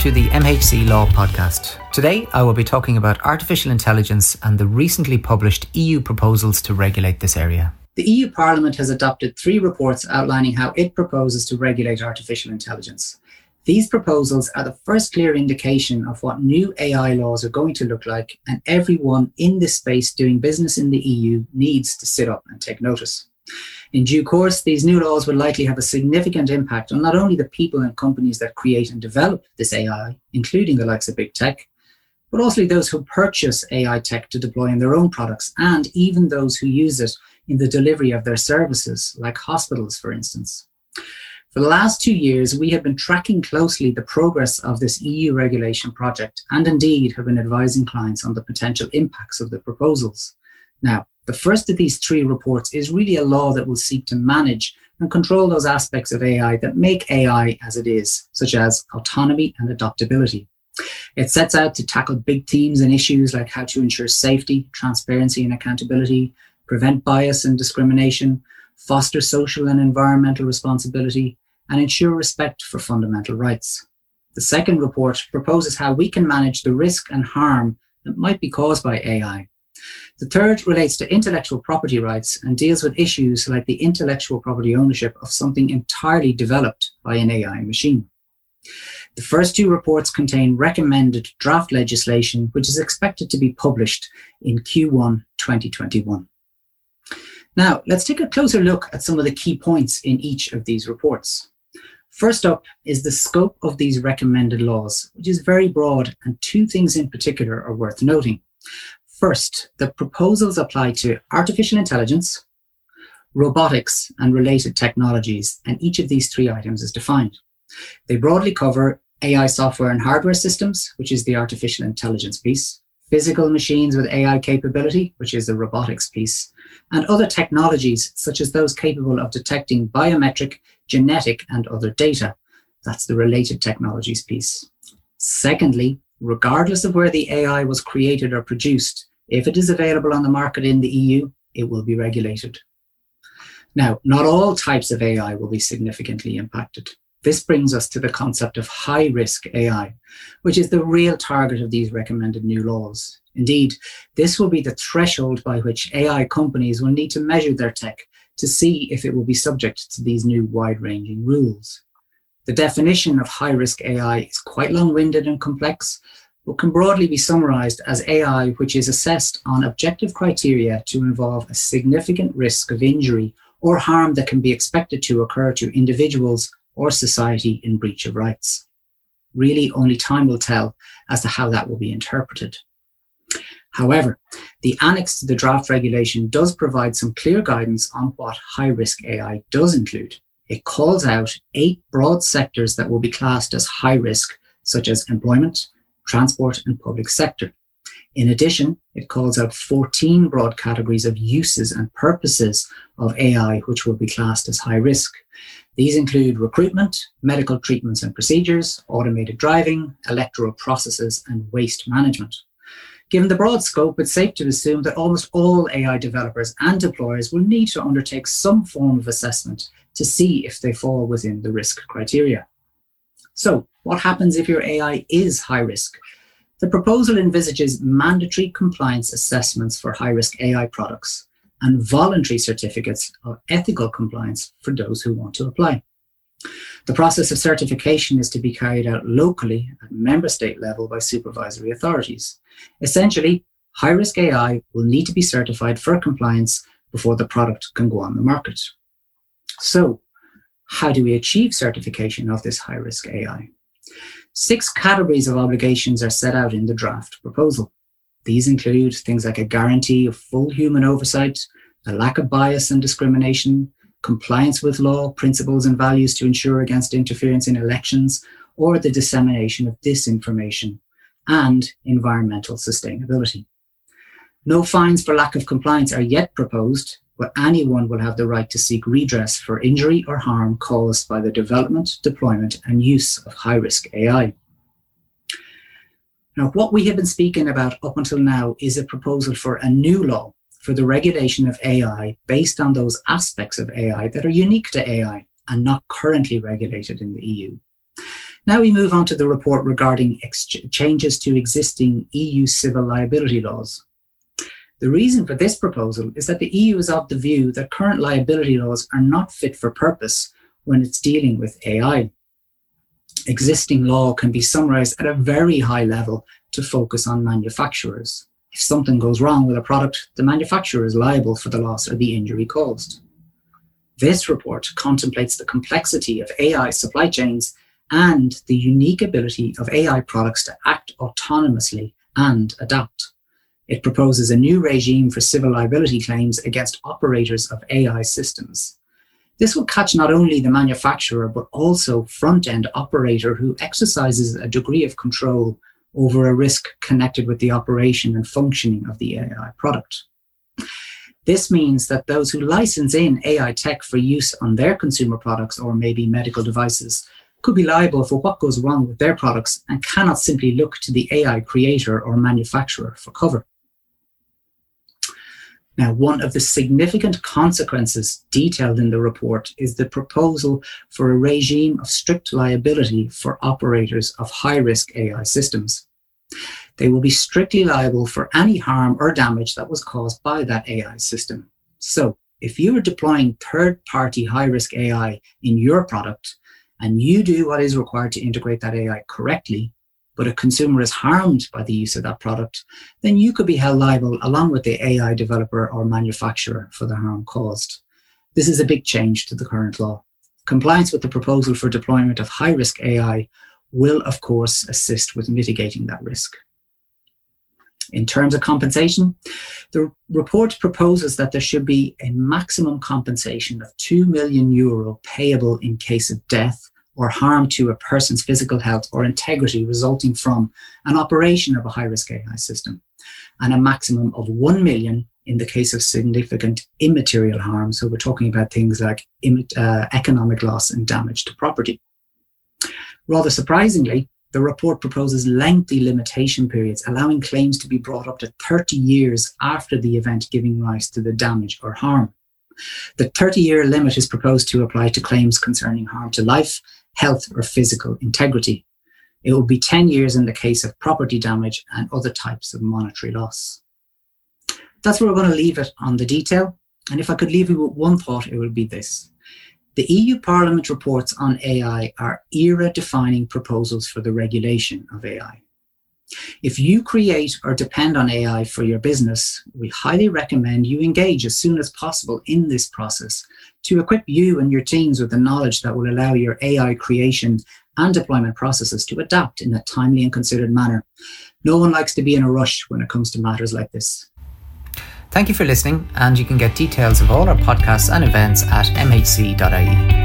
To the MHC Law Podcast. Today, I will be talking about artificial intelligence and the recently published EU proposals to regulate this area. The EU Parliament has adopted three reports outlining how it proposes to regulate artificial intelligence. These proposals are the first clear indication of what new AI laws are going to look like, and everyone in this space doing business in the EU needs to sit up and take notice. In due course, these new laws will likely have a significant impact on not only the people and companies that create and develop this AI, including the likes of big tech, but also those who purchase AI tech to deploy in their own products, and even those who use it in the delivery of their services, like hospitals, for instance. For the last two years, we have been tracking closely the progress of this EU regulation project and indeed have been advising clients on the potential impacts of the proposals. Now, the first of these three reports is really a law that will seek to manage and control those aspects of AI that make AI as it is, such as autonomy and adaptability. It sets out to tackle big themes and issues like how to ensure safety, transparency, and accountability, prevent bias and discrimination, foster social and environmental responsibility, and ensure respect for fundamental rights. The second report proposes how we can manage the risk and harm that might be caused by AI. The third relates to intellectual property rights and deals with issues like the intellectual property ownership of something entirely developed by an AI machine. The first two reports contain recommended draft legislation, which is expected to be published in Q1 2021. Now, let's take a closer look at some of the key points in each of these reports. First up is the scope of these recommended laws, which is very broad, and two things in particular are worth noting. First, the proposals apply to artificial intelligence, robotics, and related technologies, and each of these three items is defined. They broadly cover AI software and hardware systems, which is the artificial intelligence piece, physical machines with AI capability, which is the robotics piece, and other technologies such as those capable of detecting biometric, genetic, and other data. That's the related technologies piece. Secondly, regardless of where the AI was created or produced, if it is available on the market in the EU, it will be regulated. Now, not all types of AI will be significantly impacted. This brings us to the concept of high risk AI, which is the real target of these recommended new laws. Indeed, this will be the threshold by which AI companies will need to measure their tech to see if it will be subject to these new wide ranging rules. The definition of high risk AI is quite long winded and complex, can broadly be summarized as AI which is assessed on objective criteria to involve a significant risk of injury or harm that can be expected to occur to individuals or society in breach of rights. Really, only time will tell as to how that will be interpreted. However, the annex to the draft regulation does provide some clear guidance on what high risk AI does include. It calls out eight broad sectors that will be classed as high risk, such as employment, transport, and public sector. In addition, it calls out 14 broad categories of uses and purposes of AI, which will be classed as high risk. These include recruitment, medical treatments and procedures, automated driving, electoral processes, and waste management. Given the broad scope, it's safe to assume that almost all AI developers and deployers will need to undertake some form of assessment to see if they fall within the risk criteria. So, what happens if your AI is high risk? The proposal envisages mandatory compliance assessments for high risk AI products and voluntary certificates of ethical compliance for those who want to apply. The process of certification is to be carried out locally at member state level by supervisory authorities. Essentially, high risk AI will need to be certified for compliance before the product can go on the market. So, how do we achieve certification of this high risk AI? Six categories of obligations are set out in the draft proposal. These include things like a guarantee of full human oversight, a lack of bias and discrimination, compliance with law, principles, and values to ensure against interference in elections or the dissemination of disinformation, and environmental sustainability. No fines for lack of compliance are yet proposed, but anyone will have the right to seek redress for injury or harm caused by the development, deployment, and use of high risk AI. Now, what we have been speaking about up until now is a proposal for a new law for the regulation of AI based on those aspects of AI that are unique to AI and not currently regulated in the EU. Now we move on to the report regarding ex- changes to existing EU civil liability laws. The reason for this proposal is that the EU is of the view that current liability laws are not fit for purpose when it's dealing with AI. Existing law can be summarized at a very high level to focus on manufacturers. If something goes wrong with a product, the manufacturer is liable for the loss or the injury caused. This report contemplates the complexity of AI supply chains and the unique ability of AI products to act autonomously and adapt. It proposes a new regime for civil liability claims against operators of AI systems. This will catch not only the manufacturer, but also front end operator who exercises a degree of control over a risk connected with the operation and functioning of the AI product. This means that those who license in AI tech for use on their consumer products or maybe medical devices could be liable for what goes wrong with their products and cannot simply look to the AI creator or manufacturer for cover. Now, one of the significant consequences detailed in the report is the proposal for a regime of strict liability for operators of high risk AI systems. They will be strictly liable for any harm or damage that was caused by that AI system. So, if you are deploying third party high risk AI in your product and you do what is required to integrate that AI correctly, but a consumer is harmed by the use of that product, then you could be held liable along with the AI developer or manufacturer for the harm caused. This is a big change to the current law. Compliance with the proposal for deployment of high risk AI will, of course, assist with mitigating that risk. In terms of compensation, the report proposes that there should be a maximum compensation of 2 million euro payable in case of death or harm to a person's physical health or integrity resulting from an operation of a high risk AI system, and a maximum of 1 million in the case of significant immaterial harm. So we're talking about things like uh, economic loss and damage to property. Rather surprisingly, the report proposes lengthy limitation periods, allowing claims to be brought up to 30 years after the event giving rise to the damage or harm. The 30 year limit is proposed to apply to claims concerning harm to life, health, or physical integrity. It will be 10 years in the case of property damage and other types of monetary loss. That's where we're going to leave it on the detail. And if I could leave you with one thought, it would be this. The EU Parliament reports on AI are era defining proposals for the regulation of AI. If you create or depend on AI for your business, we highly recommend you engage as soon as possible in this process to equip you and your teams with the knowledge that will allow your AI creation and deployment processes to adapt in a timely and considered manner. No one likes to be in a rush when it comes to matters like this. Thank you for listening, and you can get details of all our podcasts and events at mhc.ie.